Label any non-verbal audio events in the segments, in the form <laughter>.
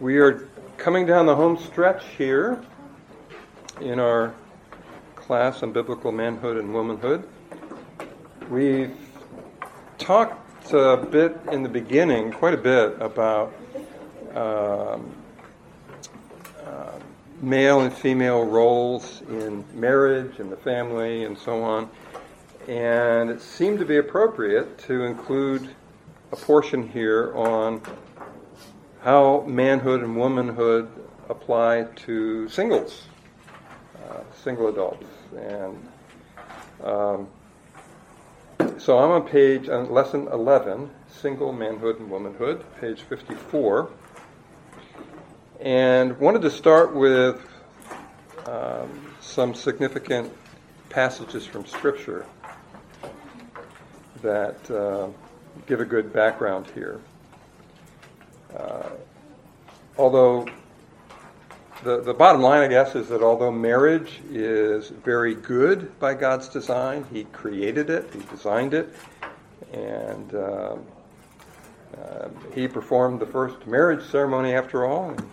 We are coming down the home stretch here in our class on biblical manhood and womanhood. We've talked a bit in the beginning, quite a bit, about um, uh, male and female roles in marriage and the family and so on. And it seemed to be appropriate to include a portion here on how manhood and womanhood apply to singles, uh, single adults. And um, so I'm on page, on lesson 11, Single Manhood and Womanhood, page 54. And wanted to start with um, some significant passages from Scripture that uh, give a good background here. Uh, although the, the bottom line, I guess, is that although marriage is very good by God's design, He created it, He designed it, and uh, uh, He performed the first marriage ceremony after all in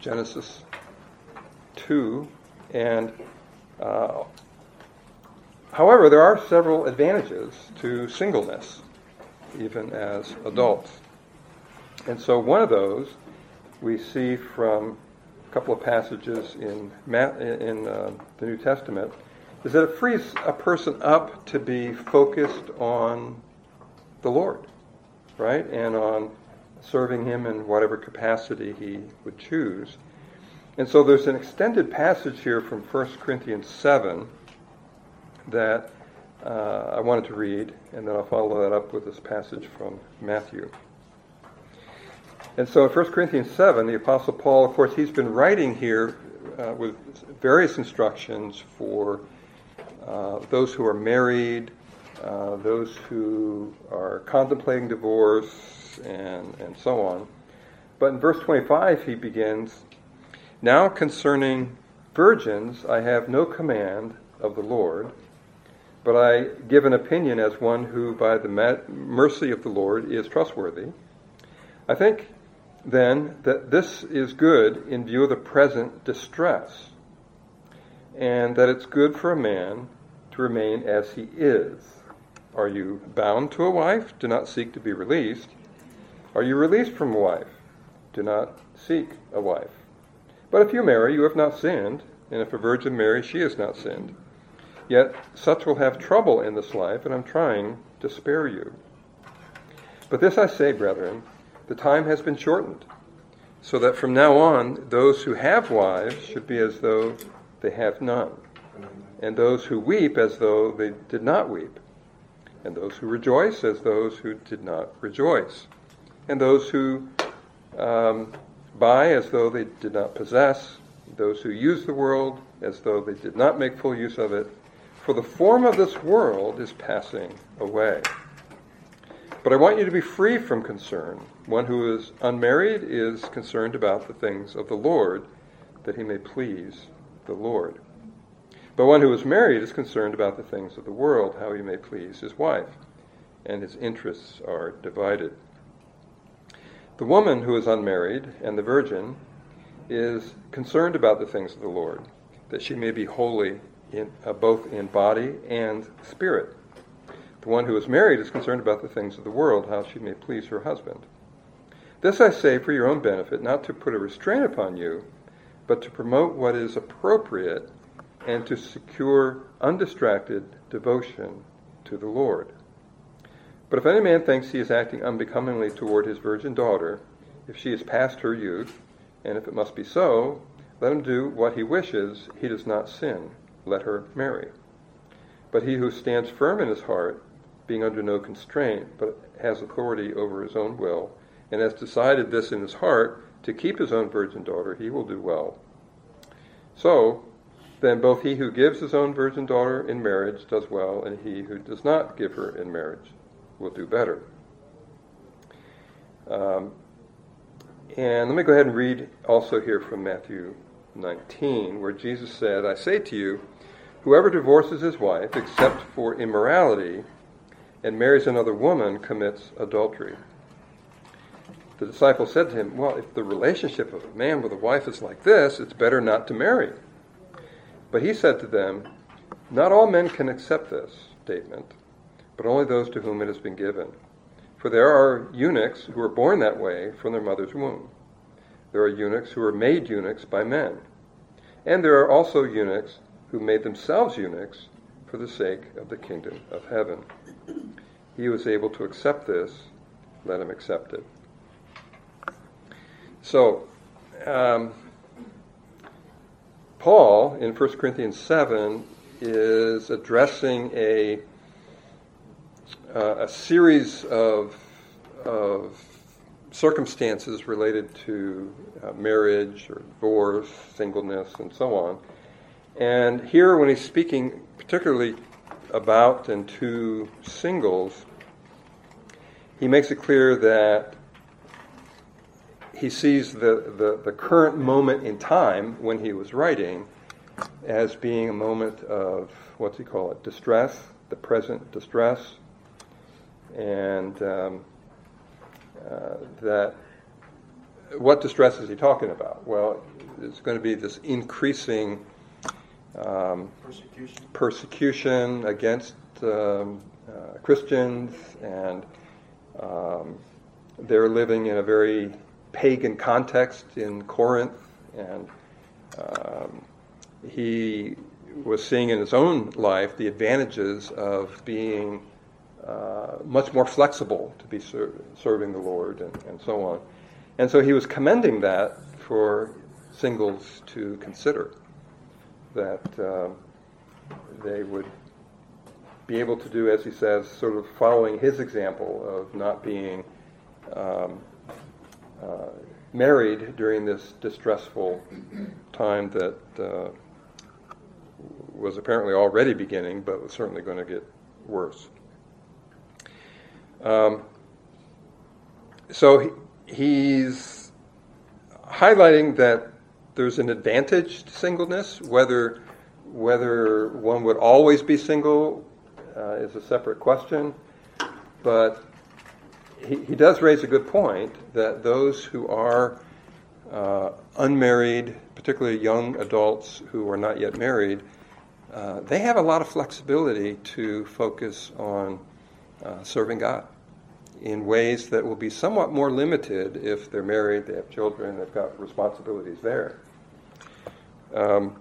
Genesis 2. And uh, however, there are several advantages to singleness, even as adults. And so one of those we see from a couple of passages in, in uh, the New Testament is that it frees a person up to be focused on the Lord, right? And on serving Him in whatever capacity He would choose. And so there's an extended passage here from 1 Corinthians 7 that uh, I wanted to read, and then I'll follow that up with this passage from Matthew. And so in 1 Corinthians 7, the Apostle Paul, of course, he's been writing here uh, with various instructions for uh, those who are married, uh, those who are contemplating divorce, and, and so on. But in verse 25, he begins Now concerning virgins, I have no command of the Lord, but I give an opinion as one who, by the mercy of the Lord, is trustworthy. I think then, that this is good in view of the present distress, and that it's good for a man to remain as he is. Are you bound to a wife? Do not seek to be released. Are you released from a wife? Do not seek a wife. But if you marry, you have not sinned, and if a virgin marries, she has not sinned. Yet such will have trouble in this life, and I'm trying to spare you. But this I say, brethren, the time has been shortened, so that from now on, those who have wives should be as though they have none, and those who weep as though they did not weep, and those who rejoice as those who did not rejoice, and those who um, buy as though they did not possess, those who use the world as though they did not make full use of it. For the form of this world is passing away. But I want you to be free from concern. One who is unmarried is concerned about the things of the Lord, that he may please the Lord. But one who is married is concerned about the things of the world, how he may please his wife, and his interests are divided. The woman who is unmarried and the virgin is concerned about the things of the Lord, that she may be holy in, uh, both in body and spirit. The one who is married is concerned about the things of the world, how she may please her husband. This I say for your own benefit, not to put a restraint upon you, but to promote what is appropriate and to secure undistracted devotion to the Lord. But if any man thinks he is acting unbecomingly toward his virgin daughter, if she is past her youth, and if it must be so, let him do what he wishes, he does not sin. Let her marry. But he who stands firm in his heart, being under no constraint, but has authority over his own will, and has decided this in his heart to keep his own virgin daughter, he will do well. So, then both he who gives his own virgin daughter in marriage does well, and he who does not give her in marriage will do better. Um, and let me go ahead and read also here from Matthew 19, where Jesus said, I say to you, whoever divorces his wife except for immorality and marries another woman commits adultery. The disciple said to him, Well, if the relationship of a man with a wife is like this, it's better not to marry. But he said to them, Not all men can accept this statement, but only those to whom it has been given. For there are eunuchs who are born that way from their mother's womb. There are eunuchs who are made eunuchs by men. And there are also eunuchs who made themselves eunuchs for the sake of the kingdom of heaven. He was able to accept this, let him accept it. So, um, Paul in 1 Corinthians 7 is addressing a, uh, a series of, of circumstances related to uh, marriage or divorce, singleness, and so on. And here, when he's speaking particularly about and to singles, he makes it clear that he sees the, the, the, current moment in time when he was writing as being a moment of, what's he call it, distress, the present distress, and um, uh, that what distress is he talking about? Well, it's going to be this increasing um, persecution. persecution. against um, uh, Christians, and um, they're living in a very pagan context in Corinth, and um, he was seeing in his own life the advantages of being uh, much more flexible to be ser- serving the Lord and, and so on. And so he was commending that for singles to consider that um, they would be able to do, as he says, sort of following his example of not being um, uh, married during this distressful time that uh, was apparently already beginning, but was certainly going to get worse. Um, so he, he's highlighting that there's an advantage to singleness. Whether whether one would always be single uh, is a separate question, but he, he does raise a good point that those who are uh, unmarried, particularly young adults who are not yet married, uh, they have a lot of flexibility to focus on uh, serving God in ways that will be somewhat more limited if they're married, they have children, they've got responsibilities there. Um,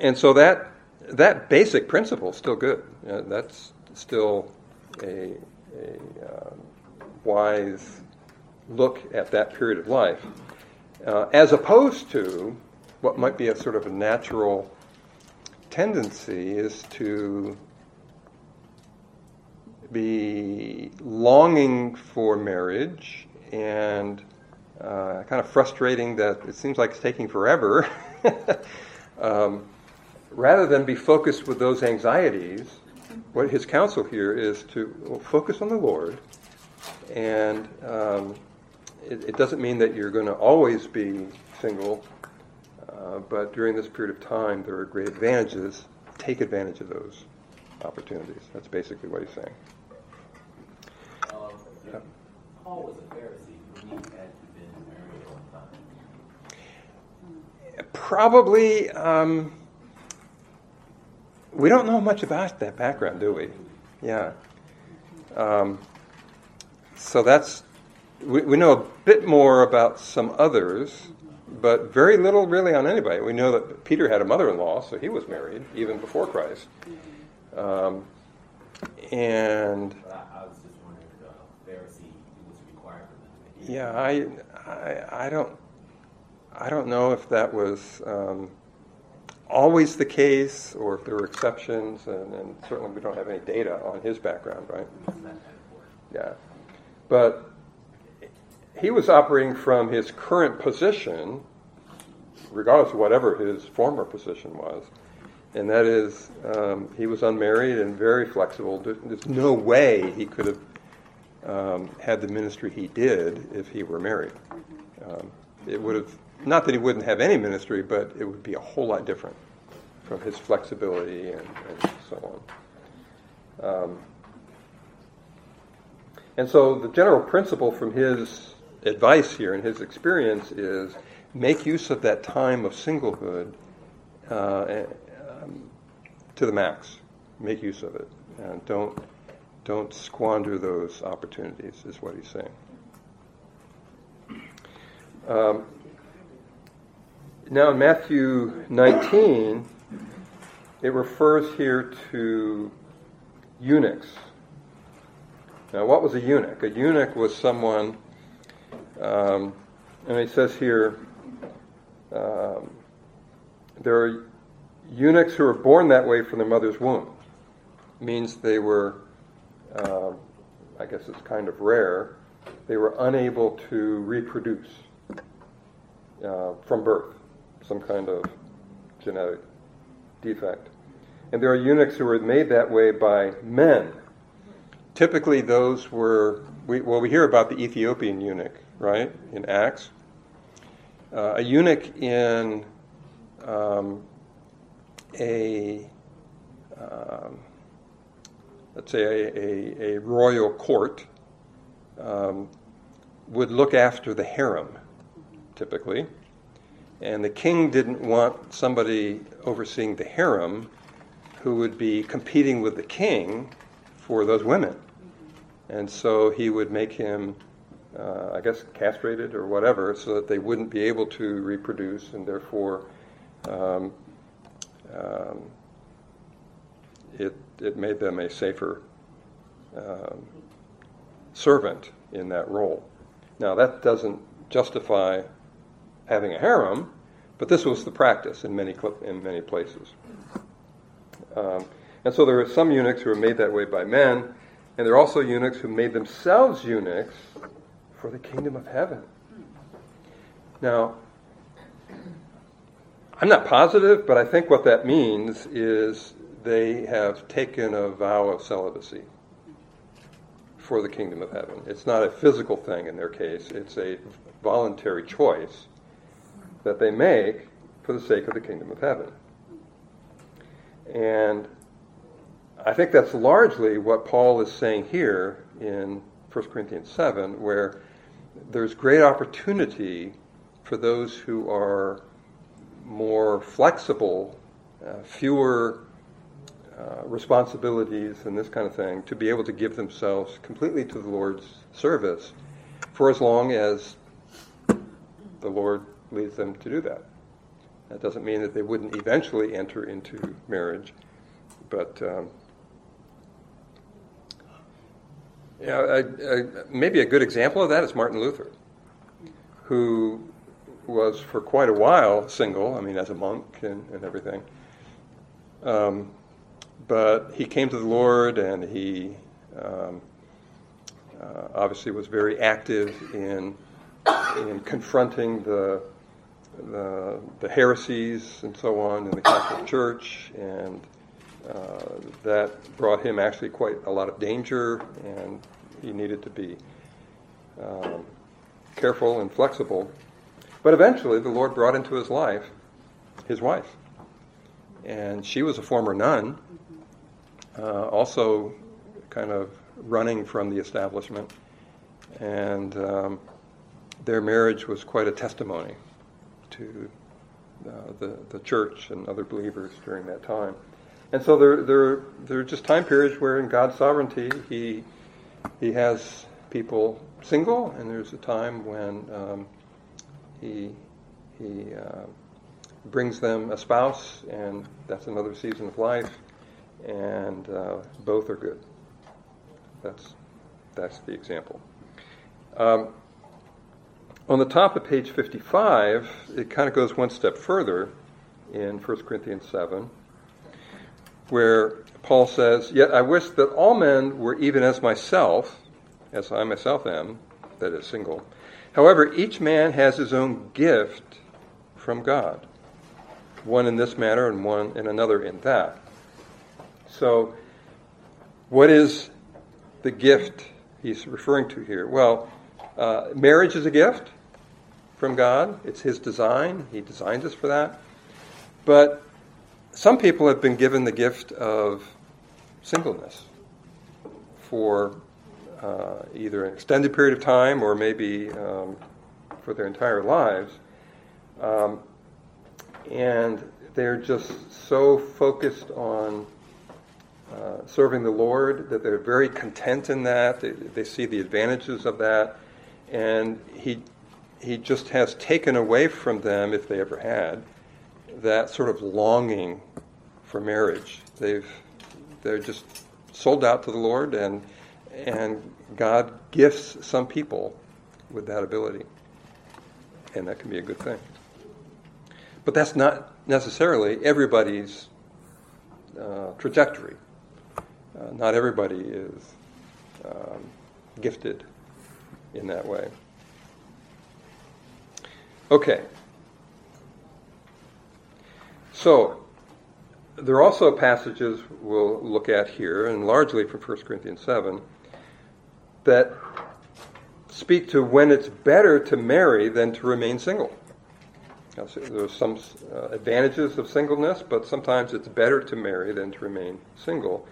and so that that basic principle is still good. Uh, that's still a, a um, wise look at that period of life, uh, as opposed to what might be a sort of a natural tendency is to be longing for marriage and uh, kind of frustrating that it seems like it's taking forever, <laughs> um, rather than be focused with those anxieties. What his counsel here is to focus on the Lord, and um, it, it, doesn't mean that you're going to always be single, uh, but during this period of time, there are great advantages. Take advantage of those opportunities. That's basically what he's saying. Um, Paul was a Pharisee. He had been married a long time. Probably, um, we don't know much about that background, do we? Yeah. Um, so that's, we, we know a bit more about some others, but very little really on anybody. We know that Peter had a mother in law, so he was married even before Christ. Um, and. Yeah, I, I, I don't I don't know if that was um, always the case or if there were exceptions, and, and, certainly we don't have any data on his background, right? Yeah. But he was operating from his current position, regardless of whatever his former position was. And that is, um, he was unmarried and very flexible. There's no way he could have um, had the ministry he did if he were married. Um, it would have not that he wouldn't have any ministry, but it would be a whole lot different from his flexibility and, and so on. And so the general principle from his advice here and his experience is make use of that time of singlehood uh, um, to the max. Make use of it. And don't, don't squander those opportunities, is what he's saying. Um, now in Matthew 19, it refers here to eunuchs. Now, what was a eunuch? A eunuch was someone, um, and he says here, um, there are eunuchs who are born that way from their mother's womb. Means they were, uh, I guess it's kind of rare, they were unable to reproduce uh, from birth, some kind of genetic defect. And there are eunuchs who were made that way by men. Typically, those were, we, well, we hear about the Ethiopian eunuch, right, in Acts. Uh, a eunuch in um, a, um, let's say, a, a, a royal court um, would look after the harem, typically. And the king didn't want somebody overseeing the harem who would be competing with the king for those women. And so he would make him, uh, I guess, castrated or whatever, so that they wouldn't be able to reproduce, and therefore um, um, it, it made them a safer um, servant in that role. Now, that doesn't justify having a harem, but this was the practice in many, in many places. Um, and so there are some eunuchs who are made that way by men, and there are also eunuchs who made themselves eunuchs for the kingdom of heaven. Now, I'm not positive, but I think what that means is they have taken a vow of celibacy for the kingdom of heaven. It's not a physical thing in their case, it's a voluntary choice that they make for the sake of the kingdom of heaven. And I think that's largely what Paul is saying here in 1 Corinthians 7, where there's great opportunity for those who are more flexible, uh, fewer uh, responsibilities, and this kind of thing, to be able to give themselves completely to the Lord's service for as long as the Lord leads them to do that. That doesn't mean that they wouldn't eventually enter into marriage, but um, yeah, maybe a good example of that is Martin Luther, who was for quite a while single. I mean, as a monk and, and everything. Um, but he came to the Lord, and he um, uh, obviously was very active in in confronting the the, the heresies and so on in the Catholic Church, and uh, that brought him actually quite a lot of danger, and he needed to be um, careful and flexible. But eventually, the Lord brought into his life his wife, and she was a former nun, uh, also kind of running from the establishment, and um, their marriage was quite a testimony to uh, the, the church and other believers during that time. And so there, there, there are just time periods where in God's sovereignty, He, he has people single, and there's a time when um, He, he uh, brings them a spouse, and that's another season of life, and uh, both are good. That's, that's the example. Um, on the top of page 55, it kind of goes one step further in 1 Corinthians 7, where Paul says, Yet I wish that all men were even as myself, as I myself am, that is, single. However, each man has his own gift from God, one in this manner and one in another in that. So, what is the gift he's referring to here? Well, uh, marriage is a gift from God. It's His design. He designs us for that. But some people have been given the gift of singleness for uh, either an extended period of time or maybe um, for their entire lives. Um, and they're just so focused on uh, serving the Lord that they're very content in that. They, they see the advantages of that. And he, he just has taken away from them, if they ever had, that sort of longing for marriage. They've, they're just sold out to the Lord, and, and God gifts some people with that ability. And that can be a good thing. But that's not necessarily everybody's uh, trajectory. Uh, not everybody is um, gifted in that way. Okay. So, there are also passages we'll look at here, and largely from 1 Corinthians 7, that speak to when it's better to marry than to remain single. So there's some uh, advantages of singleness, but sometimes it's better to marry than to remain single.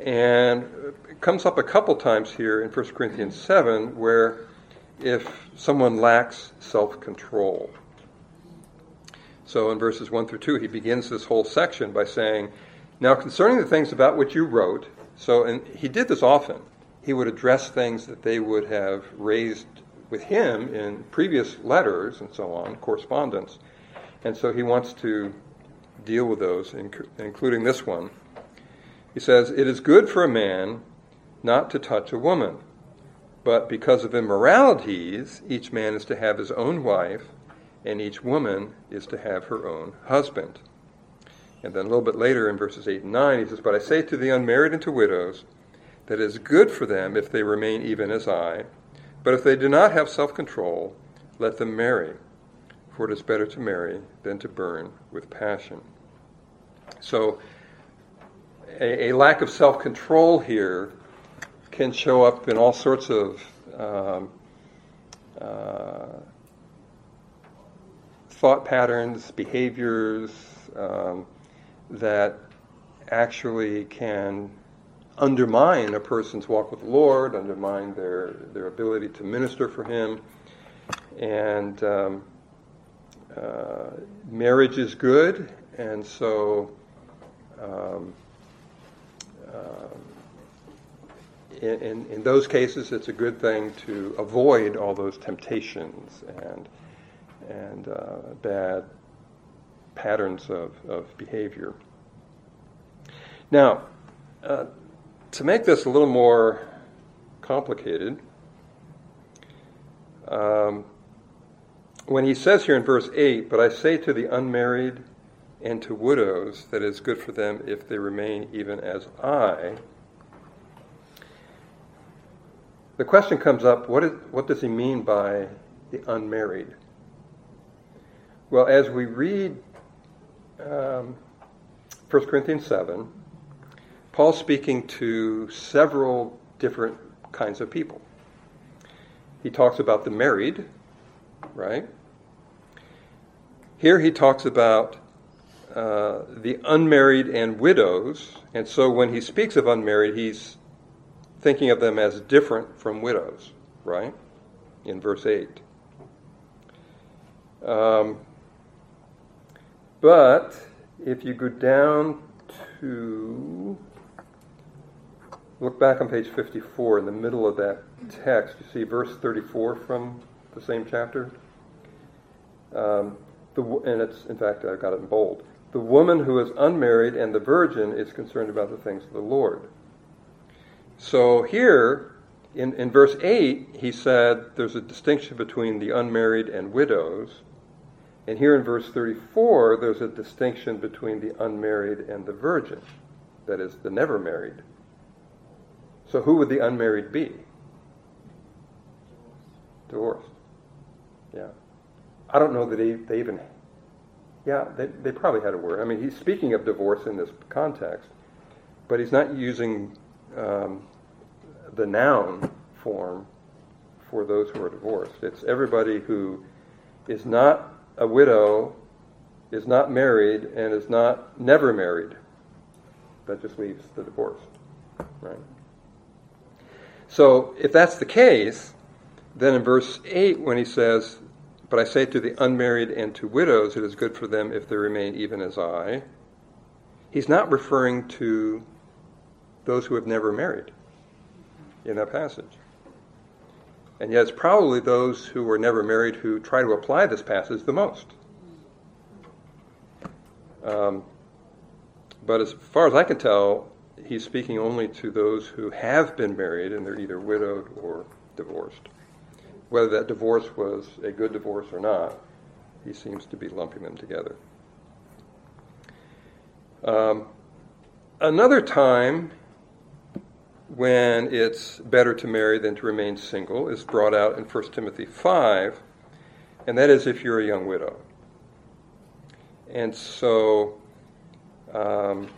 And it comes up a couple times here in 1 Corinthians 7 where if someone lacks self control. So in verses 1 through 2, he begins this whole section by saying, Now concerning the things about which you wrote, so, and he did this often, he would address things that they would have raised with him in previous letters and so on, correspondence. And so he wants to deal with those, including this one. He says, It is good for a man not to touch a woman, but because of immoralities, each man is to have his own wife, and each woman is to have her own husband. And then a little bit later in verses 8 and 9, he says, But I say to the unmarried and to widows, that it is good for them if they remain even as I. But if they do not have self control, let them marry, for it is better to marry than to burn with passion. So, a, a lack of self control here can show up in all sorts of um, uh, thought patterns, behaviors um, that actually can undermine a person's walk with the Lord, undermine their, their ability to minister for Him. And um, uh, marriage is good, and so um, uh, in, in those cases, it's a good thing to avoid all those temptations and, and uh, bad patterns of, of behavior. Now, uh, to make this a little more complicated, um, when he says here in verse 8, But I say to the unmarried and to widows that it is good for them if they remain even as I, the question comes up what, is, what does he mean by the unmarried? Well, as we read um, 1 Corinthians 7, Paul's speaking to several different kinds of people. He talks about the married, right? Here he talks about uh, the unmarried and widows, and so when he speaks of unmarried, he's thinking of them as different from widows, right? In verse 8. Um, but if you go down to Look back on page 54 in the middle of that text. You see verse 34 from the same chapter? Um, the, and it's, in fact, I've got it in bold. The woman who is unmarried and the virgin is concerned about the things of the Lord. So here, in, in verse 8, he said there's a distinction between the unmarried and widows. And here in verse 34, there's a distinction between the unmarried and the virgin, that is, the never married. So who would the unmarried be? Divorced. Yeah. I don't know that they, they even, yeah, they, they probably had a word. I mean, he's speaking of divorce in this context, but he's not using um, the noun form for those who are divorced. It's everybody who is not a widow, is not married, and is not never married. That just leaves the divorce, right? So if that's the case, then in verse 8, when he says, But I say to the unmarried and to widows, it is good for them if they remain even as I, he's not referring to those who have never married in that passage. And yet it's probably those who were never married who try to apply this passage the most. Um, but as far as I can tell, he's speaking only to those who have been married and they're either widowed or divorced. Whether that divorce was a good divorce or not, he seems to be lumping them together. Um, another time when it's better to marry than to remain single is brought out in 1 Timothy 5, and that is if you're a young widow. And so, um,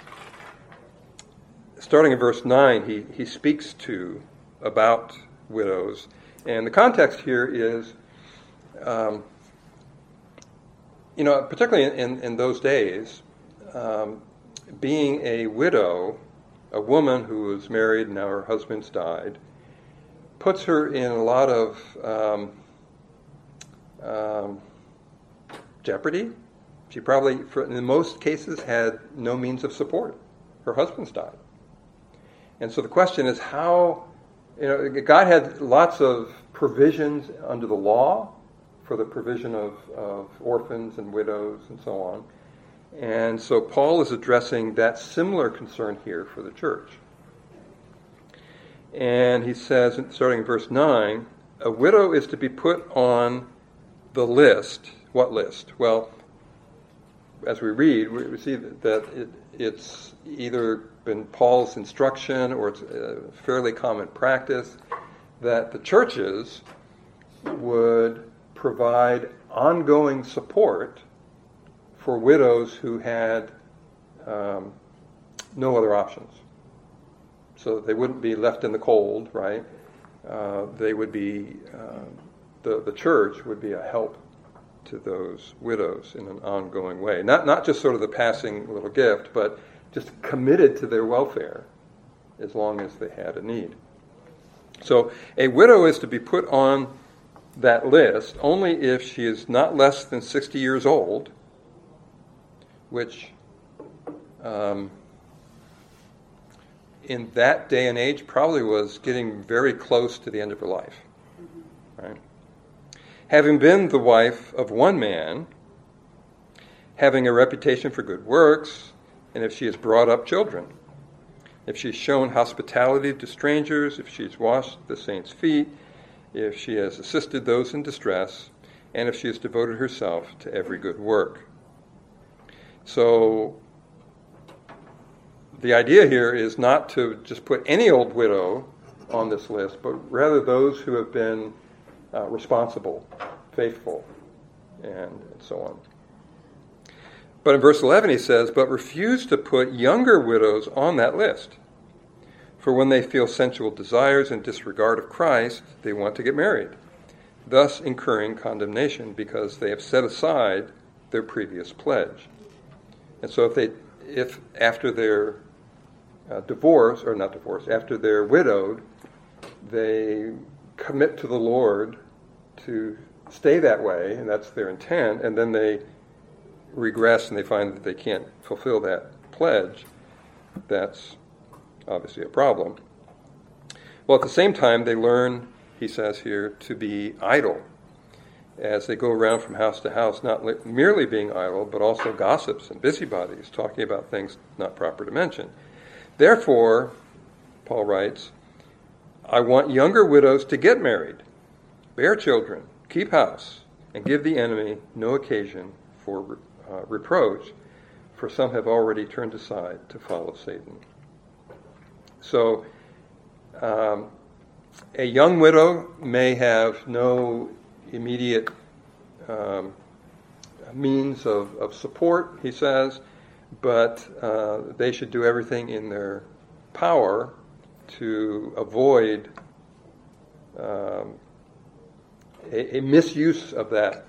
starting in verse 9, he, he speaks to about widows. And the context here is, um, you know, particularly in, in, in those days, um, being a widow a woman who was married and now her husband's died puts her in a lot of um, um, jeopardy. She probably, for, in most cases, had no means of support. Her husband's died. And so the question is how, you know, God had lots of provisions under the law for the provision of, of orphans and widows and so on. And so Paul is addressing that similar concern here for the church. And he says, starting in verse 9, a widow is to be put on the list. What list? Well, as we read, we see that it, it's either been Paul's instruction or it's a fairly common practice that the churches would provide ongoing support for widows who had um, no other options. So they wouldn't be left in the cold, right? Uh, they would be, uh, the, the church would be a help to those widows in an ongoing way. Not, not just sort of the passing little gift, but just committed to their welfare as long as they had a need. So a widow is to be put on that list only if she is not less than 60 years old which um, in that day and age probably was getting very close to the end of her life. Right? Having been the wife of one man, having a reputation for good works, and if she has brought up children, if she's shown hospitality to strangers, if she's washed the saints' feet, if she has assisted those in distress, and if she has devoted herself to every good work. So the idea here is not to just put any old widow on this list, but rather those who have been uh, responsible, faithful, and, so on. But in verse 11 he says, But refuse to put younger widows on that list. For when they feel sensual desires and disregard of Christ, they want to get married, thus incurring condemnation because they have set aside their previous pledge. And so if they, if after their uh, divorce, or not divorce, after they're widowed, they commit to the Lord to stay that way, and that's their intent, and then they regress and they find that they can't fulfill that pledge, that's obviously a problem. Well, at the same time, they learn, he says here, to be idle as they go around from house to house, not li- merely being idle, but also gossips and busybodies, talking about things not proper to mention. Therefore, Paul writes, I want younger widows to get married, bear children, keep house, and give the enemy no occasion for uh, reproach, for some have already turned aside to follow Satan. So, um, a young widow may have no immediate um, means of, of support, he says, but uh, they should do everything in their power to avoid um, a, a, misuse of that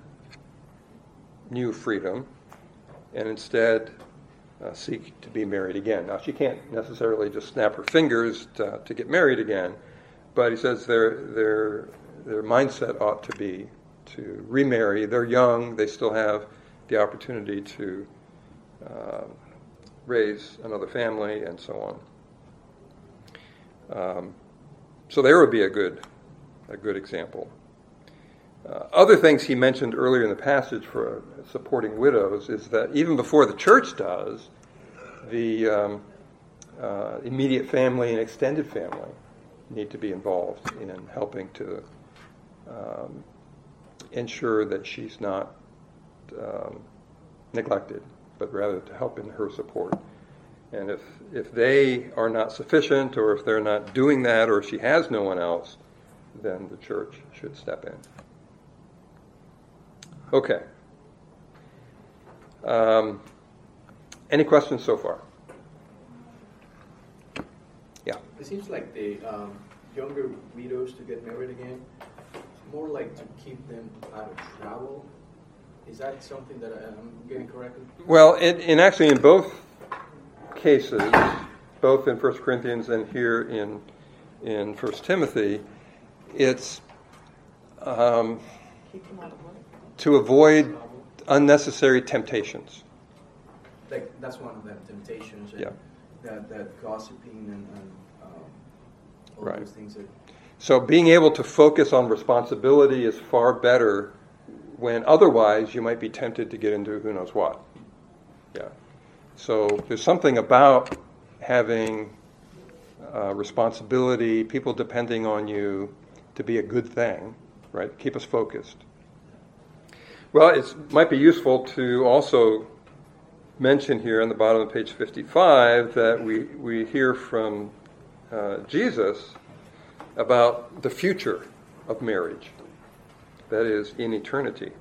new freedom and instead uh, seek to be married again. Now, she can't necessarily just snap her fingers to, to get married again, but he says their their their mindset ought to be to remarry. They're young; they still have the opportunity to uh, raise another family and so on. Um, so there would be a good a good example. Uh, other things he mentioned earlier in the passage for supporting widows is that even before the church does, the um, uh, immediate family and extended family need to be involved in helping to um, ensure that she's not um, neglected, but rather to help in her support. And if, if they are not sufficient, or if they're not doing that, or if she has no one else, then the church should step in. Okay. Um, any questions so far? Yeah. It seems like the um, younger widows to get married again, more like to keep them out of trouble. Is that something that I'm getting correctly? Well, in, in actually in both cases, both in 1 Corinthians and here in in 1 Timothy, it's um, to avoid unnecessary temptations. Like that's one of them temptations. Yeah. That, that gossiping and, and um, all Right. those things that So being able to focus on responsibility is far better when otherwise you might be tempted to get into who knows what. Yeah. So there's something about having uh, responsibility, people depending on you to be a good thing, right? Keep us focused. Well, it might be useful to also mention here on the bottom of page 55 that we, we hear from uh, Jesus about the future of marriage, that is, in eternity.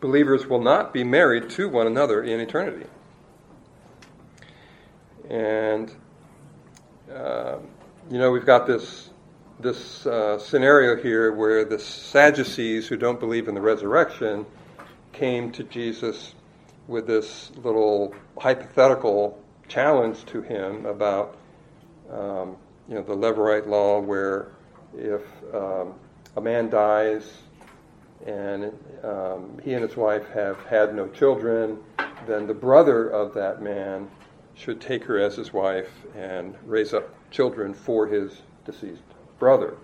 Believers will not be married to one another in eternity. And, uh, you know, we've got this, this uh, scenario here where the Sadducees, who don't believe in the resurrection, came to Jesus with this little hypothetical challenge to him about um, you know, the Levirate law where if um, a man dies and um, he and his wife have had no children, then the brother of that man should take her as his wife and raise up children for his deceased brother.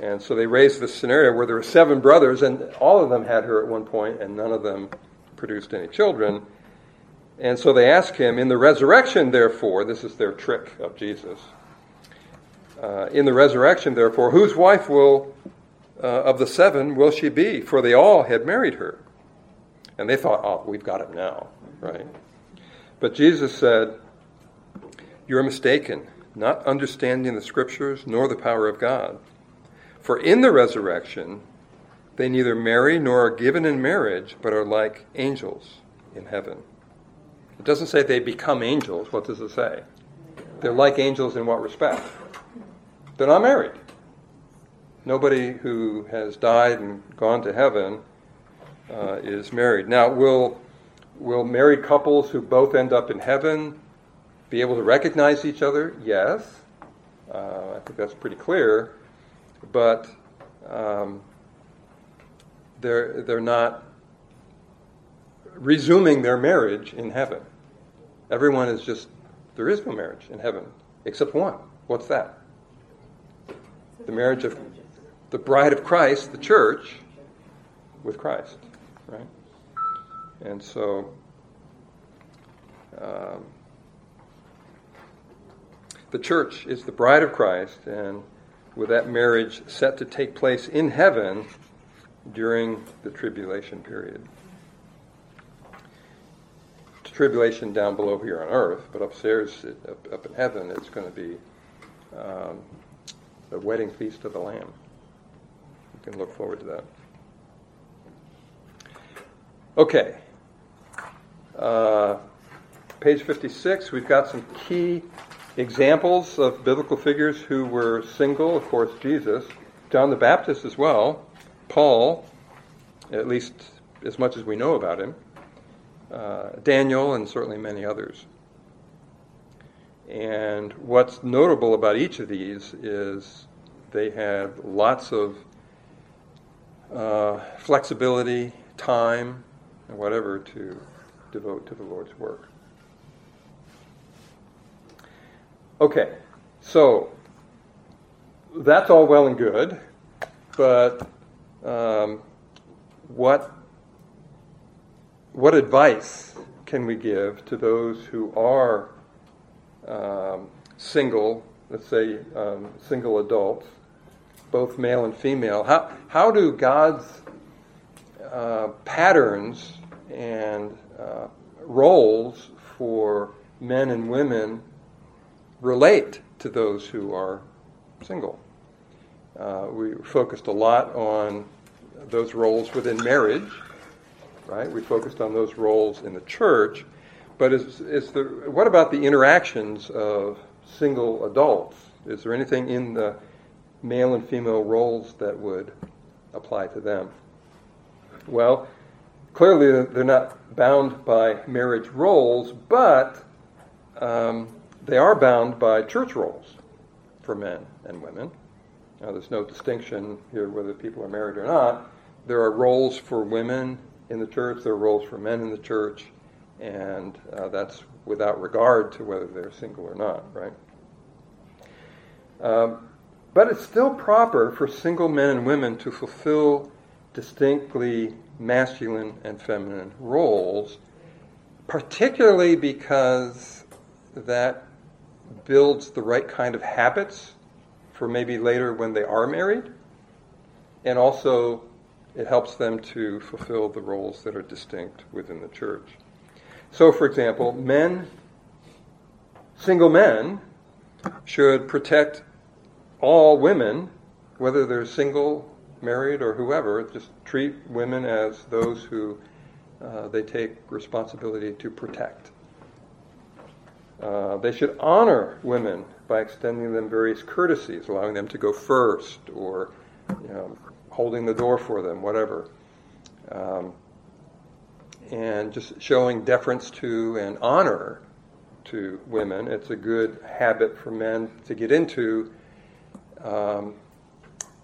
And so they raised this scenario where there were seven brothers, and all of them had her at one point, and none of them produced any children. And so they ask him, In the resurrection, therefore, this is their trick of Jesus. Uh, in the resurrection, therefore, whose wife will, uh, of the seven, will she be? For they all had married her. And they thought, oh, we've got it now, right? But Jesus said, You're mistaken, not understanding the scriptures nor the power of God. For in the resurrection, they neither marry nor are given in marriage, but are like angels in heaven. It doesn't say they become angels. What does it say? They're like angels in what respect? They're not married. Nobody who has died and gone to heaven uh, is married. Now, will, will married couples who both end up in heaven be able to recognize each other? Yes. Uh, I think that's pretty clear. But um, they're, they're not resuming their marriage in heaven. Everyone is just, there is no marriage in heaven except one. What's that? The marriage of the bride of Christ, the church, with Christ, right? And so, um, the church is the bride of Christ, and with that marriage set to take place in heaven during the tribulation period. Tribulation down below here on earth, but upstairs, up, in heaven, it's going to be um, the wedding feast of the Lamb. You can look forward to that. Okay. Uh, page 56, we've got some key examples of biblical figures who were single. Of course, Jesus, John the Baptist as well, Paul, at least as much as we know about him, uh, Daniel, and certainly many others. And what's notable about each of these is they have lots of uh, flexibility, time, and whatever to devote to the Lord's work. Okay, so that's all well and good, but um, what what advice can we give to those who are um, single, let's say um, single adults, both male and female? How how do God's uh, patterns and uh, roles for men and women relate to those who are single. Uh, we focused a lot on those roles within marriage, right? We focused on those roles in the church, but what about the interactions of single adults? Is there anything in the male and female roles that would apply to them? Well, clearly they're not bound by marriage roles, but um, they are bound by church roles for men and women. Now, there's no distinction here whether people are married or not. There are roles for women in the church, there are roles for men in the church, and uh, that's without regard to whether they're single or not, right? Um, but it's still proper for single men and women to fulfill distinctly masculine and feminine roles, particularly because that builds the right kind of habits for maybe later when they are married, and also it helps them to fulfill the roles that are distinct within the church. So, for example, men, single men, should protect all women, whether they're single, married, or whoever, just treat women as those who uh, they take responsibility to protect. Uh, they should honor women by extending them various courtesies, allowing them to go first, or you know, holding the door for them, whatever. Um, and just showing deference to and honor to women. It's a good habit for men to get into um,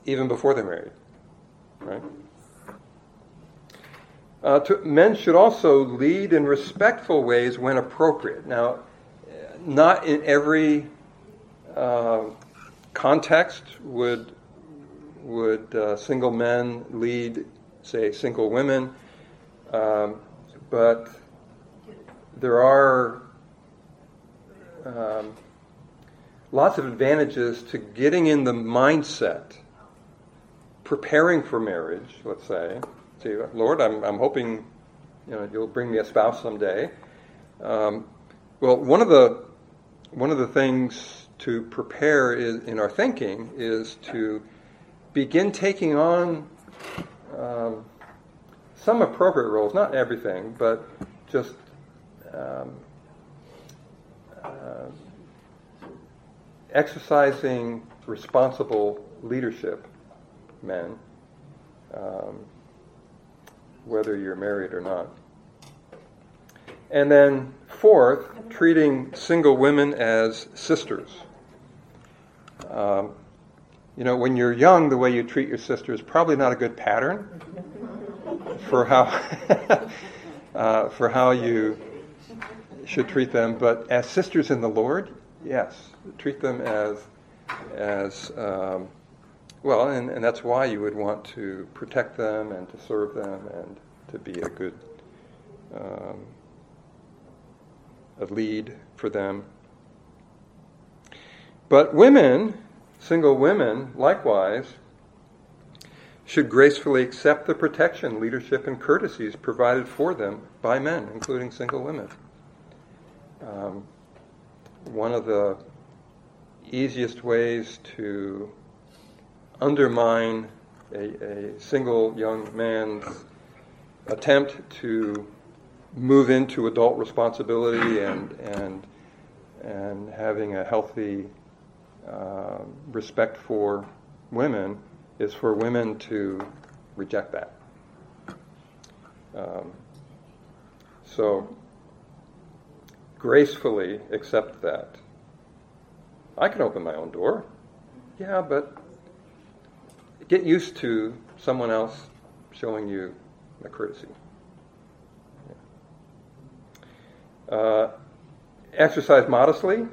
even before they're married, right? Uh, to, men should also lead in respectful ways when appropriate. Now, not in every uh, context would would uh, single men lead, say, single women, um, but there are um, lots of advantages to getting in the mindset, preparing for marriage. Let's say, say, Lord, I'm, I'm hoping you know you'll bring me a spouse someday. Um, well, one of the one of the things to prepare is, in our thinking is to begin taking on um, some appropriate roles, not everything, but just um, uh, exercising responsible leadership, men, um, whether you're married or not. And then, fourth, treating single women as sisters. Um, you know, when you're young, the way you treat your sister is probably not a good pattern for how <laughs> uh, for how you should treat them. But as sisters in the Lord, yes, treat them as as um, well, and, and that's why you would want to protect them and to serve them and to be a good um, a lead for them. But women, single women, likewise, should gracefully accept the protection, leadership, and courtesies provided for them by men, including single women. Um, one of the easiest ways to undermine a, a single young man's attempt to move into adult responsibility and and and having a healthy uh, respect for women is for women to reject that. Um, so gracefully accept that. I can open my own door. Yeah, but get used to someone else showing you a courtesy. Uh, exercise modestly.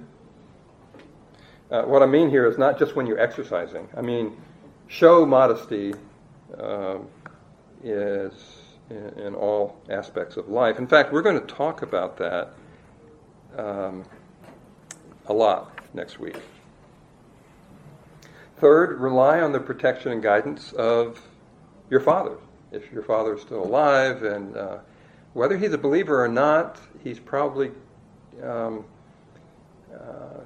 Uh, what I mean here is not just when you're exercising. I mean, show modesty uh, is in, in, all aspects of life. In fact, we're going to talk about that um, a lot next week. Third, rely on the protection and guidance of your father. If your father is still alive, and uh, whether he's a believer or not, he's probably um, uh,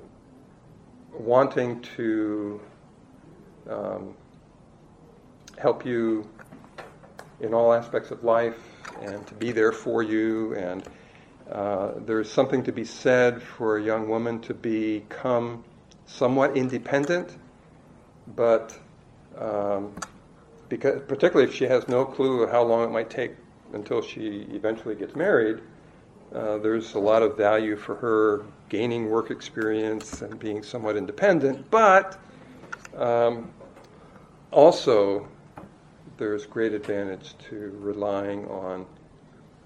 wanting to um, help you in all aspects of life and to be there for you. And uh, there's something to be said for a young woman to become somewhat independent, but um, because, particularly if she has no clue of how long it might take until she eventually gets married, uh, there's a lot of value for her gaining work experience and being somewhat independent, but um, also there's great advantage to relying on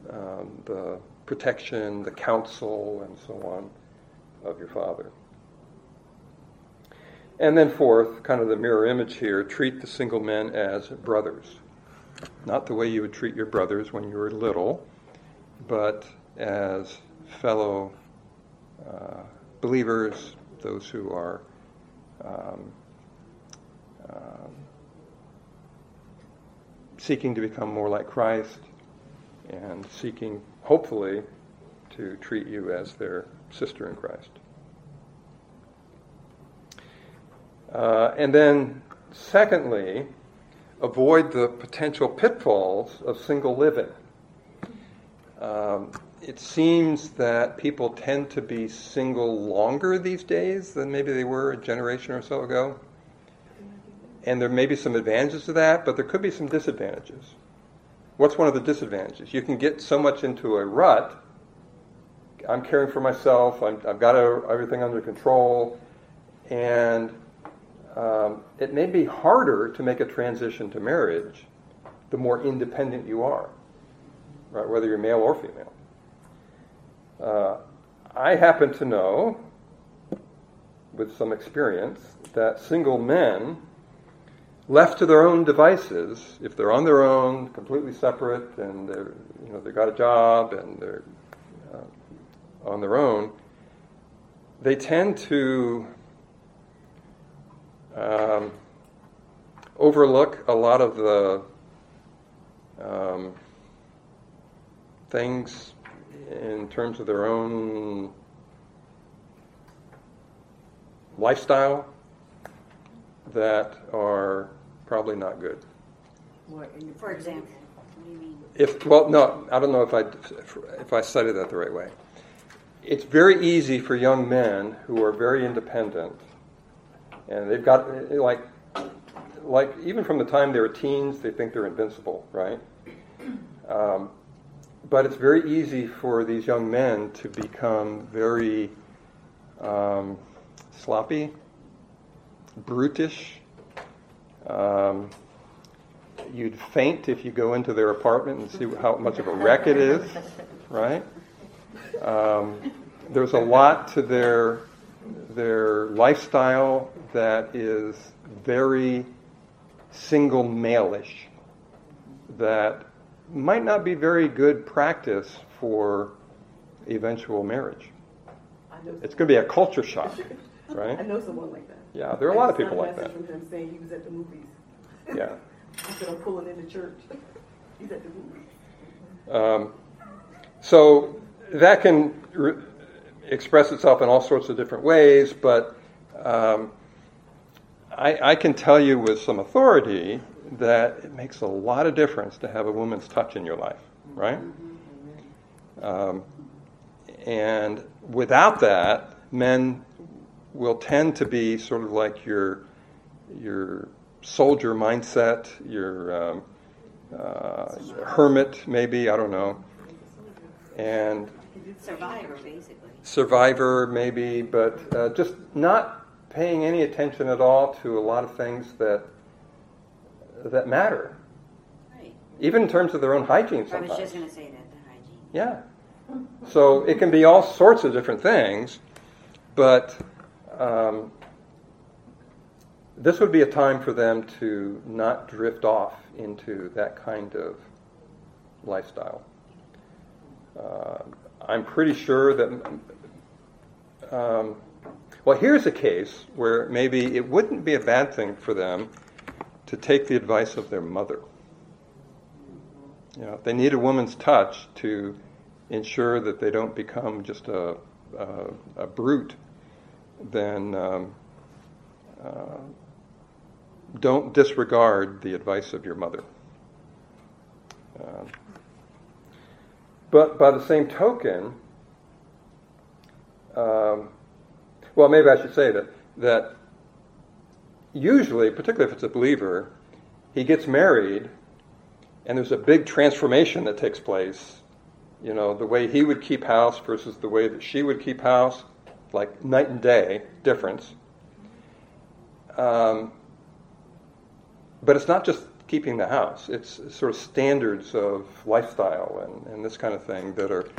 um, the protection, the counsel, and so on of your father. And then, fourth, kind of the mirror image here treat the single men as brothers. Not the way you would treat your brothers when you were little, but as fellow uh, believers, those who are um, um, seeking to become more like Christ and seeking, hopefully, to treat you as their sister in Christ. Uh, and then, secondly, avoid the potential pitfalls of single living. Um, it seems that people tend to be single longer these days than maybe they were a generation or so ago. And there may be some advantages to that, but there could be some disadvantages. What's one of the disadvantages? You can get so much into a rut. I'm caring for myself, i have got everything under control, and um, it may be harder to make a transition to marriage the more independent you are, right? Whether you're male or female. Uh, I happen to know, with some experience, that single men, left to their own devices, if they're on their own, completely separate, and they're, you know, they've got a job and they're uh, on their own, they tend to um, overlook a lot of the um, things in terms of their own lifestyle that are probably not good. For example, what do you mean? If well, no, I don't know if I if I cited that the right way. It's very easy for young men who are very independent, and they've got like like even from the time they were teens, they think they're invincible, right? Um, but it's very easy for these young men to become very um, sloppy, brutish. Um, you'd faint if you go into their apartment and see how much of a wreck it is, right? Um, there's a lot to their their lifestyle that is very single malish that might not be very good practice for eventual marriage. It's going to be a culture shock, <laughs> right? I know someone like that. Yeah, there are a lot of people like that. From him saying he was at the movies. <laughs> Yeah. <laughs> Instead of pulling in the church, <laughs> he's at the movies. Um, so that can re- express itself in all sorts of different ways, but um, I, I can tell you with some authority that it makes a lot of difference to have a woman's touch in your life, right? Um, and without that, men will tend to be sort of like your your soldier mindset, your um, uh, hermit, maybe I don't know, and survivor, basically. Survivor, maybe, but uh, just not paying any attention at all to a lot of things that that matter, Right. even in terms of their own hygiene Sometimes. I was just gonna say that, the hygiene. Yeah. So it can be all sorts of different things, but um, this would be a time for them to not drift off into that kind of lifestyle. Uh, I'm pretty sure that. Um, well, here's a case where maybe it wouldn't be a bad thing for them to take the advice of their mother. You know, they need a woman's touch to ensure that they don't become just a, a, a brute, then um, uh, don't disregard the advice of your mother. Um, but by the same token, um, well, maybe I should say that that usually, particularly if it's a believer, he gets married, and there's a big transformation that takes place. You know, the way he would keep house versus the way that she would keep house, like night and day difference. Um, but it's not just keeping the house; it's sort of standards of lifestyle and, and this kind of thing that are.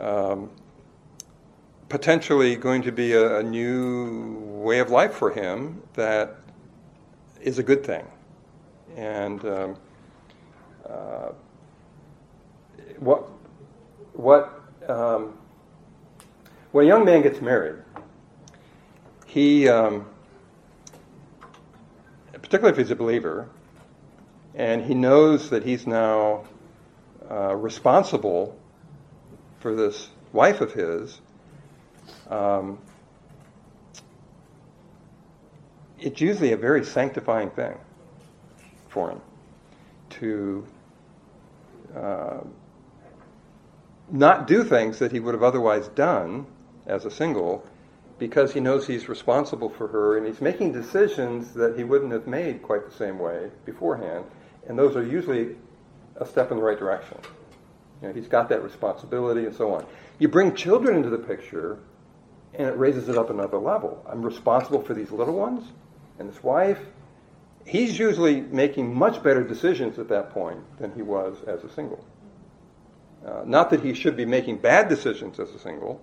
Um, potentially going to be a, a, new way of life for him that is a good thing. And um, uh, what what um, when a young man gets married, he um, particularly if he's a believer, and he knows that he's now uh, responsible for this wife of his. Um, it's usually a very sanctifying thing for him to uh, not do things that he would have otherwise done as a single because he knows he's responsible for her and he's making decisions that he wouldn't have made quite the same way beforehand. And those are usually a step in the right direction. You know, he's got that responsibility and so on. You bring children into the picture, and it raises it up another level. I'm responsible for these little ones and this wife. He's usually making much better decisions at that point than he was as a single. Uh, not that he should be making bad decisions as a single.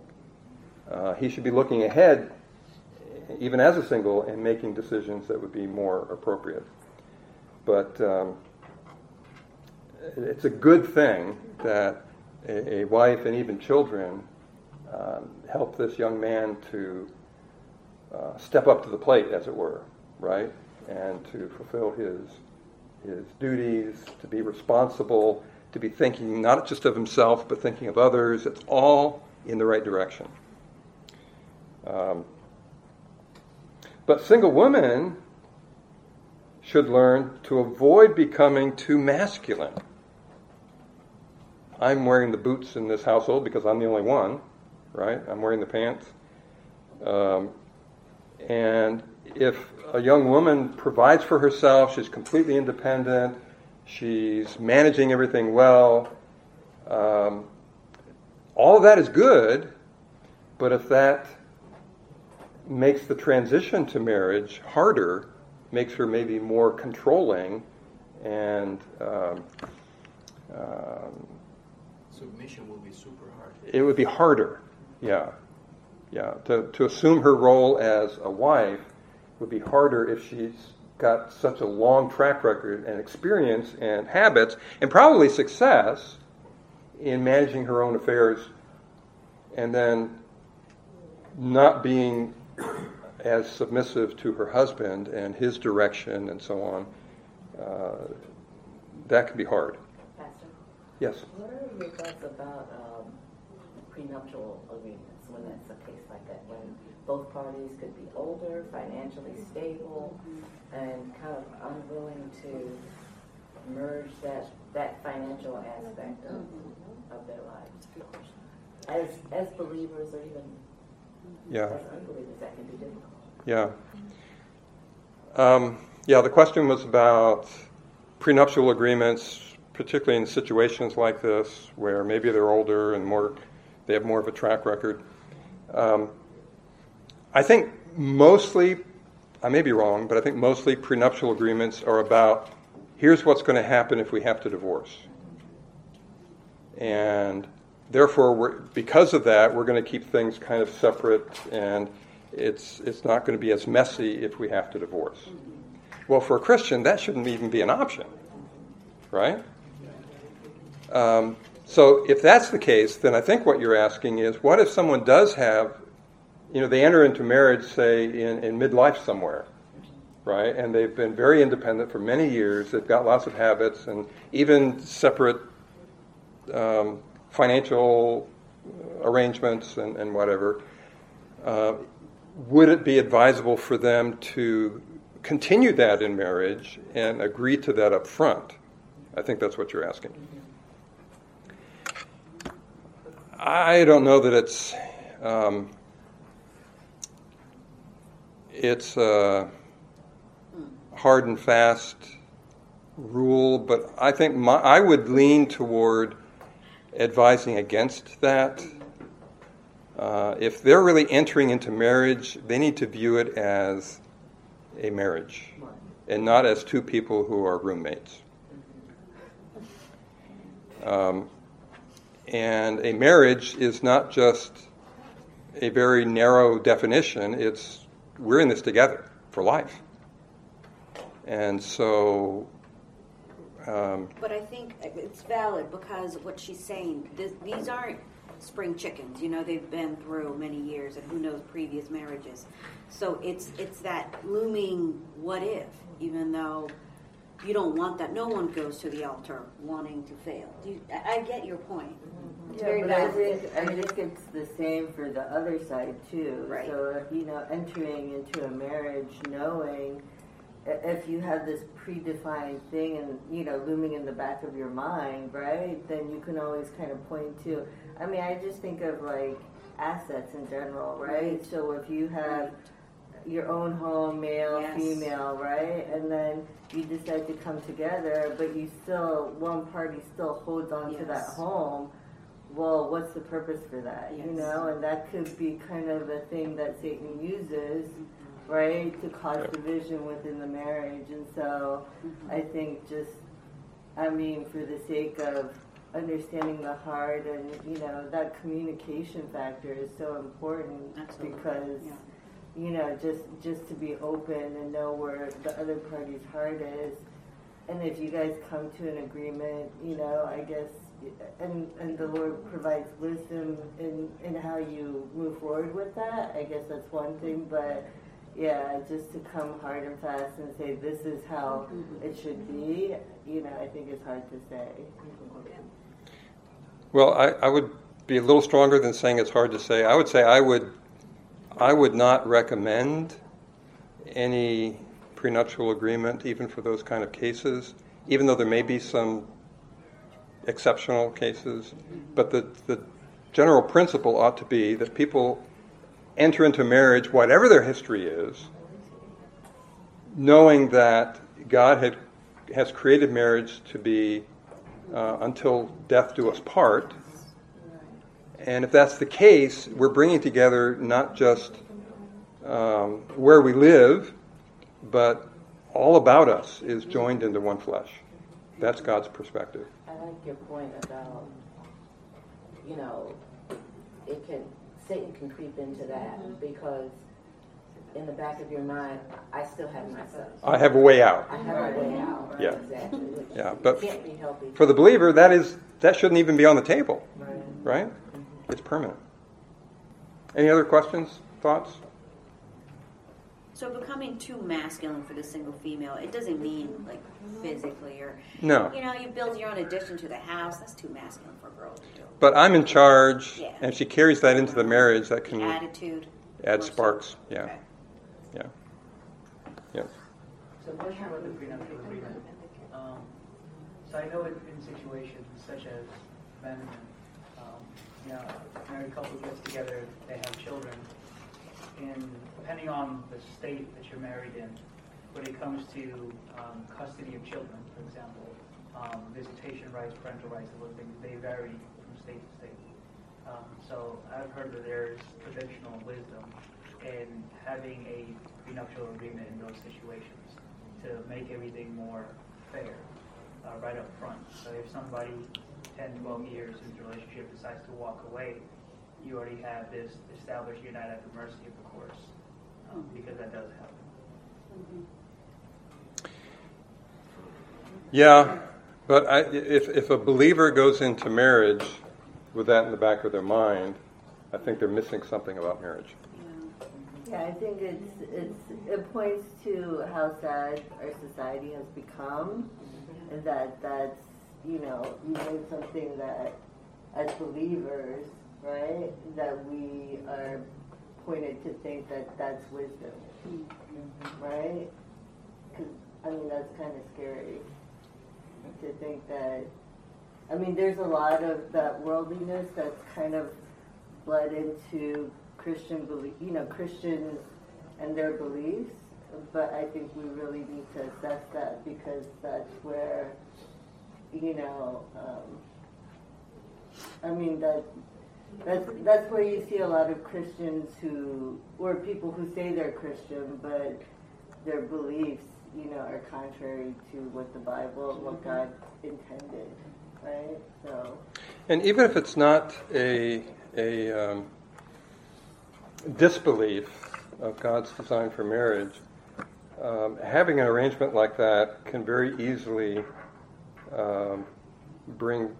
Uh, he should be looking ahead, even as a single, and making decisions that would be more appropriate. But um, it's a good thing that a, a wife and even children um, help this young man to uh, step up to the plate, as it were, right, and to fulfill his his duties, to be responsible, to be thinking not just of himself but thinking of others. It's all in the right direction. Um, but single women should learn to avoid becoming too masculine. I'm wearing the boots in this household because I'm the only one right? I'm wearing the pants. Um, and if a young woman provides for herself, she's completely independent, she's managing everything well, um, all of that is good, but if that makes the transition to marriage harder, makes her maybe more controlling and um, um, Submission will be super hard. it would be harder. Yeah, yeah. To, to assume her role as a wife would be harder if she's got such a long track record and experience and habits and probably success in managing her own affairs and then not being as submissive to her husband and his direction and so on. Uh, that can be hard. Pastor, Yes. what are your thoughts about um, prenuptial agreements when that's a case like that, when both parties could be older, financially stable, and kind of unwilling to merge that, that financial aspect of, of their lives? As, as believers or even Yeah. as unbelievers, that can be difficult. Yeah. Um, yeah, the question was about prenuptial agreements, particularly in situations like this where maybe they're older and more, they have more of a track record. Um, I think mostly, I may be wrong, but I think mostly prenuptial agreements are about here's what's going to happen if we have to divorce. And therefore, we're, because of that, we're going to keep things kind of separate, and it's, it's not going to be as messy if we have to divorce. Well, for a Christian, that shouldn't even be an option, right? Um, so if that's the case, then I think what you're asking is, what if someone does have, you know, they enter into marriage, say, in, in midlife somewhere, right? And they've been very independent for many years. They've got lots of habits and even separate um, financial arrangements and, and whatever. Uh, would it be advisable for them to continue that in marriage and agree to that up front? I think that's what you're asking. I don't know that it's um, it's a hard and fast rule, but I think my, I would lean toward advising against that. Uh, if they're really entering into marriage, they need to view it as a marriage and not as two people who are roommates. Um, and a marriage is not just a very narrow definition, it's we're in this together for life. And so. Um, But I think it's valid because what she's saying, this, these aren't spring chickens. You know, they've been through many years and who knows previous marriages. So it's it's that looming what if, even though you don't want that. No one goes to the altar wanting to fail. You, I, I get your point. It's Yeah, very but I think, I think it's the same for the other side too. Right. So, you know, entering into a marriage knowing i- if you have this predefined thing and, you know, looming in the back of your mind, right, then you can always kind of point to, I mean, I just think of like assets in general, right? Right. So if you have your own home, male, Yes. female, right? And then you decide to come together, but you still, one party still holds on to that home. Well, what's the purpose for that? You know, and that could be kind of a thing that Satan uses, mm-hmm. Right, to cause Yep. division within the marriage. And so mm-hmm. I think just, I mean, for the sake of understanding the heart and, you know, that communication factor is so important Absolutely. because Yeah. you know, just just to be open and know where the other party's heart is. And if you guys come to an agreement, you know, I guess, and and the Lord provides wisdom in in how you move forward with that. I guess that's one thing, but yeah, just to come hard and fast and say this is how mm-hmm. it should be. You know, I think it's hard to say. Mm-hmm. Well, I, I would be a little stronger than saying it's hard to say. I would say I would, I would not recommend any prenuptial agreement, even for those kind of cases, even though there may be some exceptional cases. But the, the general principle ought to be that people enter into marriage, whatever their history is, knowing that God had, has created marriage to be uh, until death do us part. And if that's the case, we're bringing together not just um, where we live, but all about us is joined into one flesh. That's God's perspective. I like your point about, you know, it can Satan can creep into that mm-hmm. because in the back of your mind, I still have myself. I have a way out. I have a way out. Yeah. Exactly. Which Yeah, but can't be healthy. For the believer, that is that shouldn't even be on the table, Right. right? Mm-hmm. It's permanent. Any other questions, thoughts? So becoming too masculine for the single female, it doesn't mean like physically or No. you know, you build your own addition to the house. That's too masculine for a girl to do. But I'm in charge, Yeah. and if she carries that into the marriage, that can Attitude. add more so. sparks. Yeah, Okay. yeah, yeah. So question about the prenuptial agreement. Um, so I know in, in situations such as abandonment, um, you know, a married couple gets together, they have children, and depending on the state that you're married in, when it comes to um, custody of children, for example, um, visitation rights, parental rights, those things, they vary from state to state. Um, so I've heard that there's traditional wisdom in having a prenuptial agreement in those situations to make everything more fair uh, right up front. So if somebody 10, 12 years into the relationship decides to walk away, you already have this established you're not at the mercy of the courts Um, because that does happen. Yeah, but I, if, if a believer goes into marriage with that in the back of their mind, I think they're missing something about marriage. Yeah, I think it's, it's, it points to how sad our society has become, mm-hmm. and that that's, you know, even something that, as believers, right, that we are to think that that's wisdom, right? Because, I mean, that's kind of scary to think that, I mean, there's a lot of that worldliness that's kind of bled into Christian belief, you know, Christians and their beliefs. But I think we really need to assess that because that's where, you know, um, I mean that that's that's where you see a lot of Christians who or people who say they're Christian, but their beliefs, you know, are contrary to what the Bible and what God intended, right? So. And even if it's not a, a um, disbelief of God's design for marriage, um, having an arrangement like that can very easily um, bring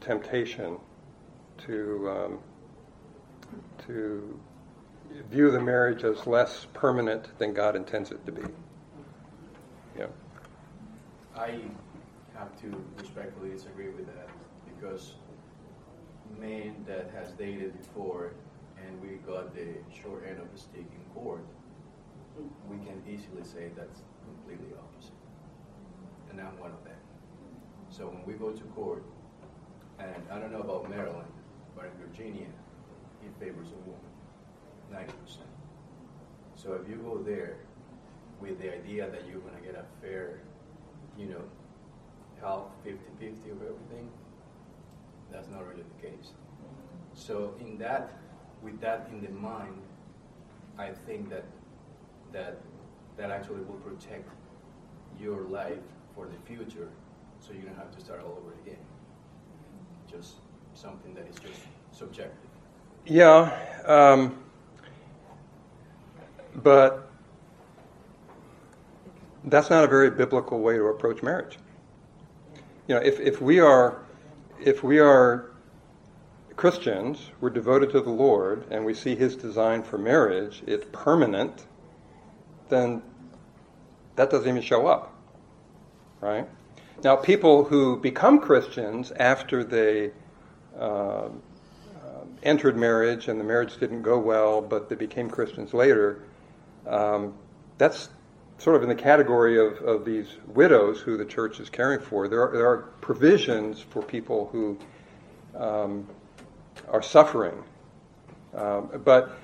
temptation to um, to view the marriage as less permanent than God intends it to be. Yeah. I have to respectfully disagree with that because men that has dated before and we got the short end of the stick in court, we can easily say that's completely opposite. And I'm one of them. So when we go to court, and I don't know about Maryland, but in Virginia, it favors a woman, 90%. So if you go there with the idea that you're going to get a fair, you know, half 50 50 of everything, that's not really the case. So, in that, with that in the mind, I think that that that actually will protect your life for the future, so you don't have to start all over again. Just something that is just subjective. Yeah, um, but that's not a very biblical way to approach marriage. You know, if, if we are if we are Christians, we're devoted to the Lord, and we see His design for marriage, it's permanent, then that doesn't even show up, right? Now, people who become Christians after they uh, entered marriage and the marriage didn't go well, but they became Christians later, um, that's sort of in the category of, of these widows who the church is caring for. There are, there are provisions for people who um, are suffering, um, but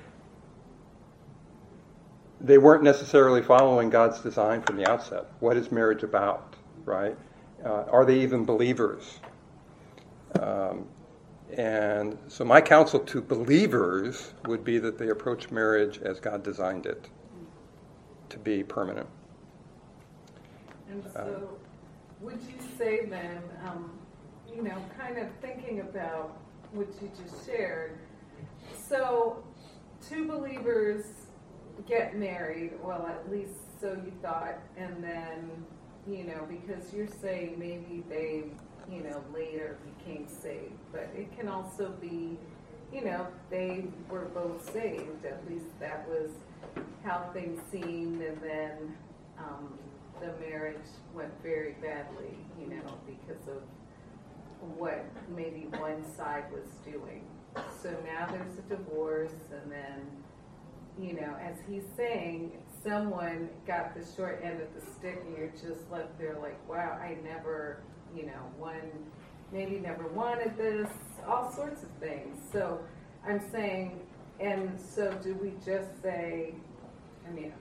they weren't necessarily following God's design from the outset. What is marriage about, right? Uh, are they even believers? Um, and so, my counsel to believers would be that they approach marriage as God designed it to be permanent. And so, would you say then, um, you know, kind of thinking about what you just shared, so two believers get married, well, at least so you thought, and then, you know, because you're saying maybe they, you know, later became saved, but it can also be, you know, they were both saved, at least that was how things seemed, and then um, the marriage went very badly, you know, because of what maybe one side was doing. So now there's a divorce, and then, you know, as he's saying, someone got the short end of the stick, and you're just left there like, wow, I never, you know, one maybe never wanted this, all sorts of things. So I'm saying, and so do we just say, I mean,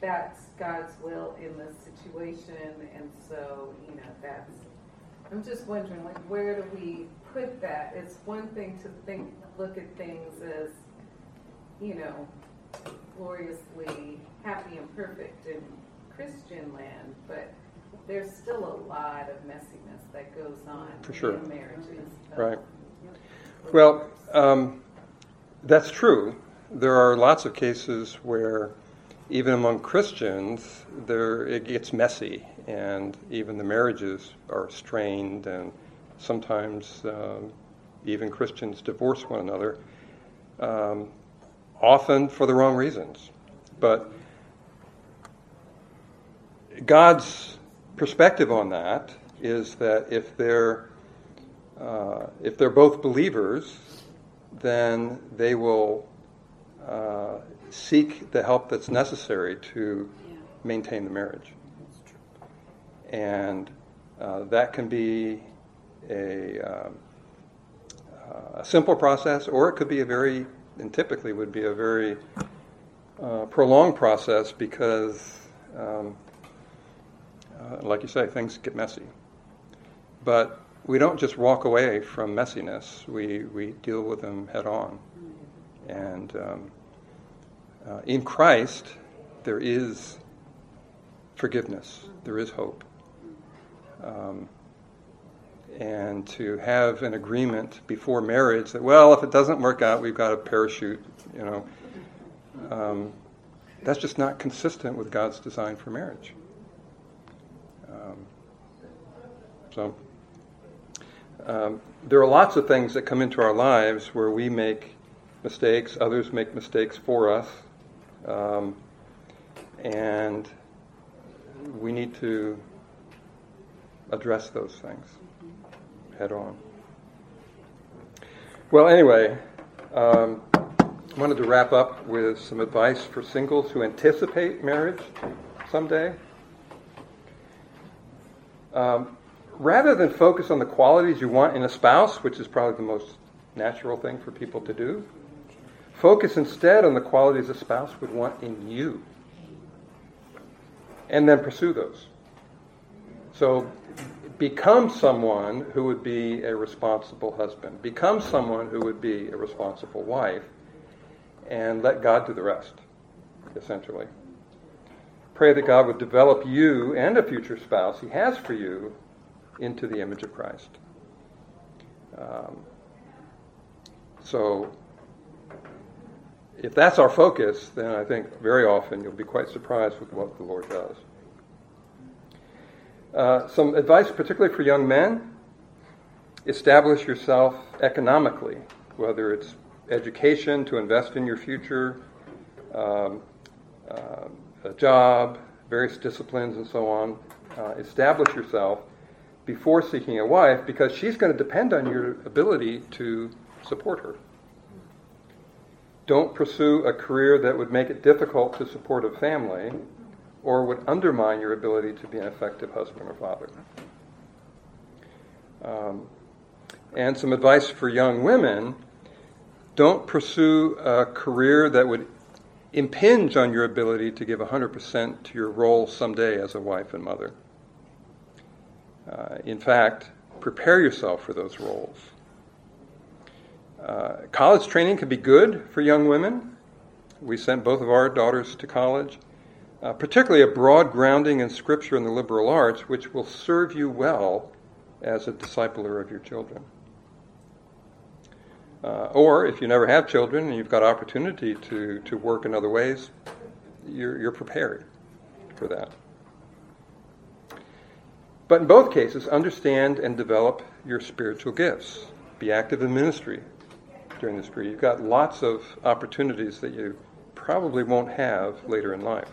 that's God's will in this situation, and so, you know, that's, I'm just wondering, like, where do we put that? It's one thing to think, look at things as, you know, gloriously happy and perfect in Christian land, but there's still a lot of messiness that goes on For sure. in marriages. Right. Well, um, that's true. There are lots of cases where, even among Christians, there it gets messy, and even the marriages are strained, and sometimes um, even Christians divorce one another, um, often for the wrong reasons. But God's perspective on that is that if they're uh, if they're both believers, then they will uh, seek the help that's necessary to Yeah. maintain the marriage. And uh, that can be a, um, uh, a simple process, or it could be a very, and typically would be a very uh, prolonged process because, um, like you say, things get messy. But we don't just walk away from messiness, we, we deal with them head on. And um, uh, in Christ, there is forgiveness, there is hope. Um, and to have an agreement before marriage that, well, if it doesn't work out, we've got a parachute, you know, um, that's just not consistent with God's design for marriage. Um, so, um, there are lots of things that come into our lives where we make mistakes, others make mistakes for us, um, and we need to address those things head on. Well, anyway, um, I wanted to wrap up with some advice for singles who anticipate marriage someday. Um, rather than focus on the qualities you want in a spouse, which is probably the most natural thing for people to do, focus instead on the qualities a spouse would want in you. And then pursue those. So become someone who would be a responsible husband, become someone who would be a responsible wife, and let God do the rest, essentially. Pray that God would develop you and a future spouse He has for you into the image of Christ. Um, so, if that's our focus, then I think very often you'll be quite surprised with what the Lord does. Uh, some advice, particularly for young men establish yourself economically, whether it's education to invest in your future, um, uh, a job, various disciplines, and so on. Uh, establish yourself before seeking a wife because she's going to depend on your ability to support her. Don't pursue a career that would make it difficult to support a family or would undermine your ability to be an effective husband or father. Um, and some advice for young women don't pursue a career that would impinge on your ability to give 100% to your role someday as a wife and mother. Uh, in fact, prepare yourself for those roles. Uh, college training can be good for young women. We sent both of our daughters to college, uh, particularly a broad grounding in Scripture and the liberal arts, which will serve you well as a discipler of your children. Uh, or if you never have children and you've got opportunity to, to work in other ways, you're, you're prepared for that. But in both cases, understand and develop your spiritual gifts. Be active in ministry during this period. You've got lots of opportunities that you probably won't have later in life.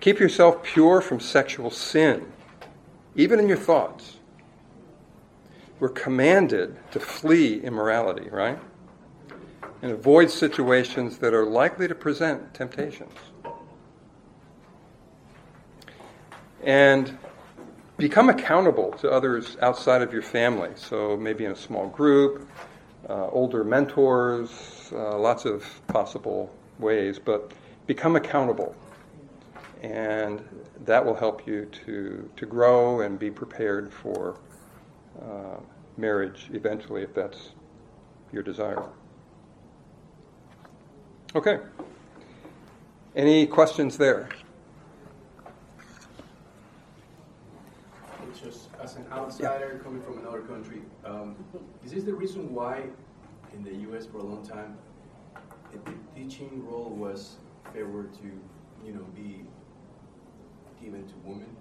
Keep yourself pure from sexual sin, even in your thoughts. We're commanded to flee immorality, right? And avoid situations that are likely to present temptations. And become accountable to others outside of your family. So maybe in a small group, uh, older mentors, uh, lots of possible ways, but become accountable. And that will help you to, to grow and be prepared for uh, marriage eventually if that's your desire. Okay. Any questions there? an outsider coming from another country, um, is this the reason why in the U.S. for a long time the teaching role was favored to, you know, be given to women?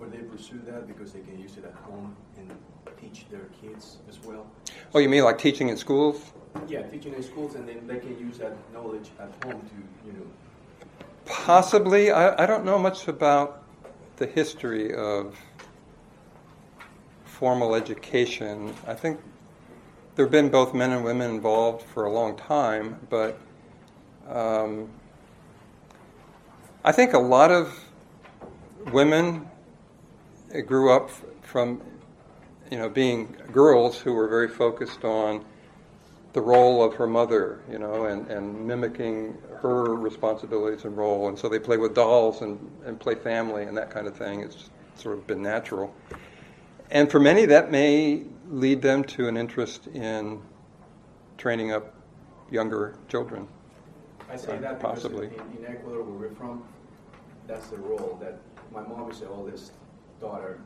Or they pursue that because they can use it at home and teach their kids as well? Oh, you mean like teaching in schools? Yeah, teaching in schools and then they can use that knowledge at home to, you know, Possibly. I, I don't know much about the history of formal education. I think there have been both men and women involved for a long time, but um, I think a lot of women grew up from, you know, being girls who were very focused on the role of her mother, you know, and, and mimicking her responsibilities and role. And so they play with dolls and, and play family and that kind of thing. It's sort of been natural. And for many, that may lead them to an interest in training up younger children. I say that because possibly. in, in Ecuador, where we're from, that's the role that my mom is the oldest daughter.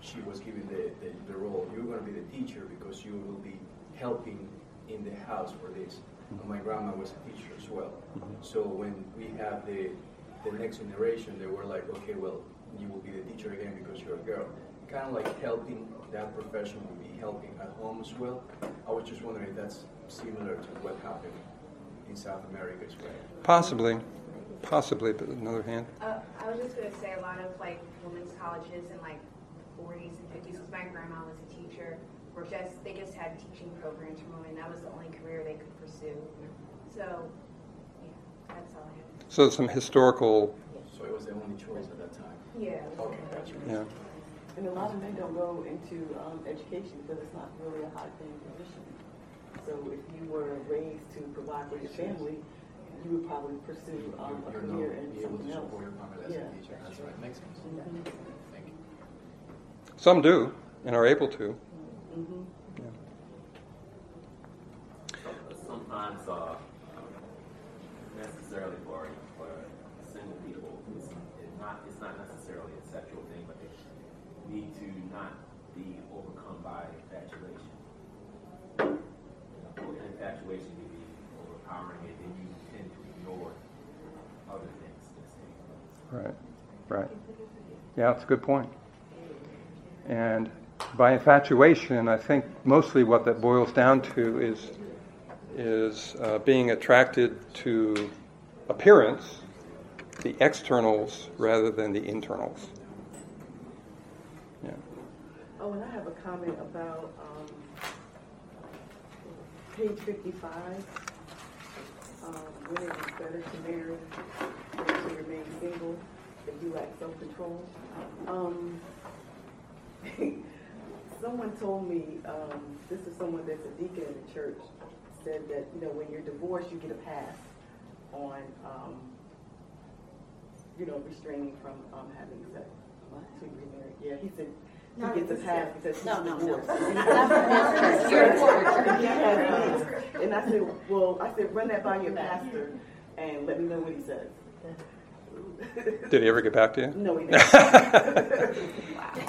She was given the, the, the role. You're going to be the teacher because you will be helping in the house for this. Mm-hmm. And my grandma was a teacher as well. Mm-hmm. So when we have the the next generation, they were like, okay, well, you will be the teacher again because you're a girl. Kind of like helping that profession would be helping at home as well. I was just wondering if that's similar to what happened in South America as well. Possibly. Possibly, but another hand. Uh, I was just going to say a lot of like women's colleges in like 40s and 50s, because my grandma was a teacher, were just, they just had teaching programs for women. That was the only career they could pursue. So, yeah, that's all I have. So some historical, So it was the only choice at that time. Yeah. Okay, gotcha. yeah. And a lot of men don't go into um, education because it's not really a high paying position. So if you were raised to provide for your family, you would probably pursue um, a You're career not in be able to something else. your family as Yeah. a teacher. That's right. Makes sense. Mhm. Thank you. Some do and are able to. Mhm. Yeah. Sometimes, uh, necessarily for, for single people, it's, it's not, it's not necessarily a sexual thing, but they need to not be overcome by infatuation. You know, infatuation can be overpowering and then you tend to ignore other things instead. Right, right. Yeah, it's a good point. And by infatuation, I think mostly what that boils down to is is uh, being attracted to appearance, the externals rather than the internals. Yeah. Oh, and I have a comment about um, page 55. Um, when it is better to marry than to remain single if you lack self control. Um, <laughs> someone told me, um, this is someone that's a deacon in the church, said that, you know, when you're divorced, you get a pass on, um, you know, restraining from um, having sex. To remarry. Yeah, he said Not he gets a pass because he's No, no, no. divorced. <laughs> You're He has kids. <laughs> And I said, well, I said, run that by your pastor and let me know what he says. Did he ever get back to you? No, he <laughs> didn't.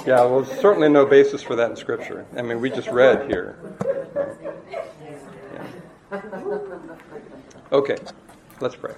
Yeah, well, there's certainly no basis for that in Scripture. I mean, we just read here. Yeah. <laughs> Okay, let's pray.